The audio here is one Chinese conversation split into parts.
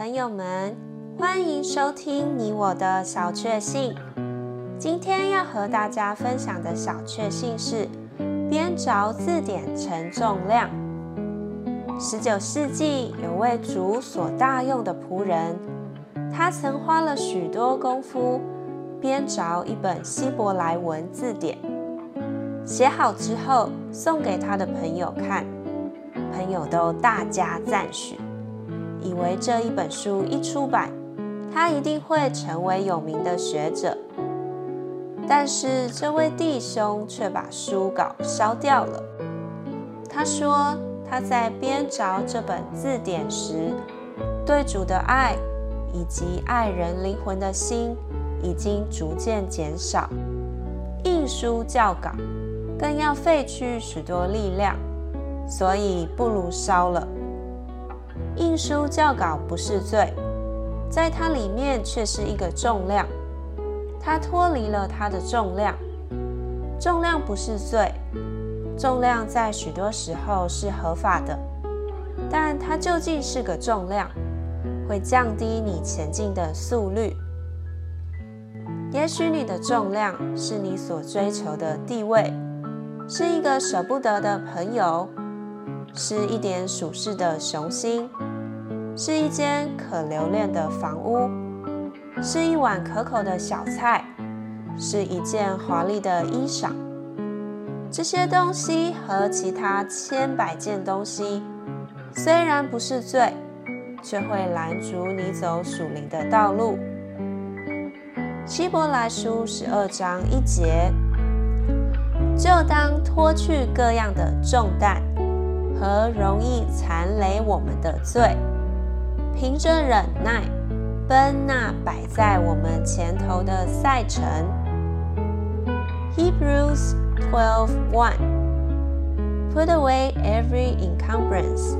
朋友们，欢迎收听你我的小确幸。今天要和大家分享的小确幸是编著字典称重量。十九世纪有位主所大用的仆人，他曾花了许多功夫编著一本希伯来文字典，写好之后送给他的朋友看，朋友都大加赞许。以为这一本书一出版，他一定会成为有名的学者。但是这位弟兄却把书稿烧掉了。他说他在编著这本字典时，对主的爱以及爱人灵魂的心已经逐渐减少。印书校稿更要费去许多力量，所以不如烧了。印书校稿不是罪，在它里面却是一个重量。它脱离了它的重量，重量不是罪，重量在许多时候是合法的，但它究竟是个重量，会降低你前进的速率。也许你的重量是你所追求的地位，是一个舍不得的朋友。是一点属世的雄心，是一间可留恋的房屋，是一碗可口的小菜，是一件华丽的衣裳。这些东西和其他千百件东西，虽然不是罪，却会拦阻你走属灵的道路。希伯来书十二章一节，就当脱去各样的重担。和容易缠累我们的罪，凭着忍耐奔那摆在我们前头的赛程。Hebrews 12:1 Put away every encumbrance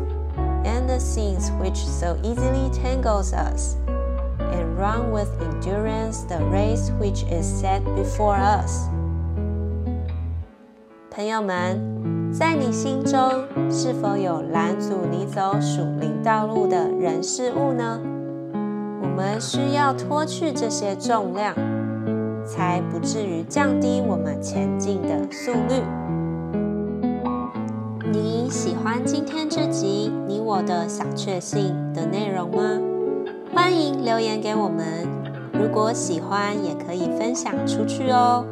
and the sins which so easily tangles us, and run with endurance the race which is set before us. 朋友们。 在你心中，是否有拦阻你走属灵道路的人事物呢？我们需要脱去这些重量，才不至于降低我们前进的速率。你喜欢今天这集你我的小确幸的内容吗？欢迎留言给我们。如果喜欢，也可以分享出去哦。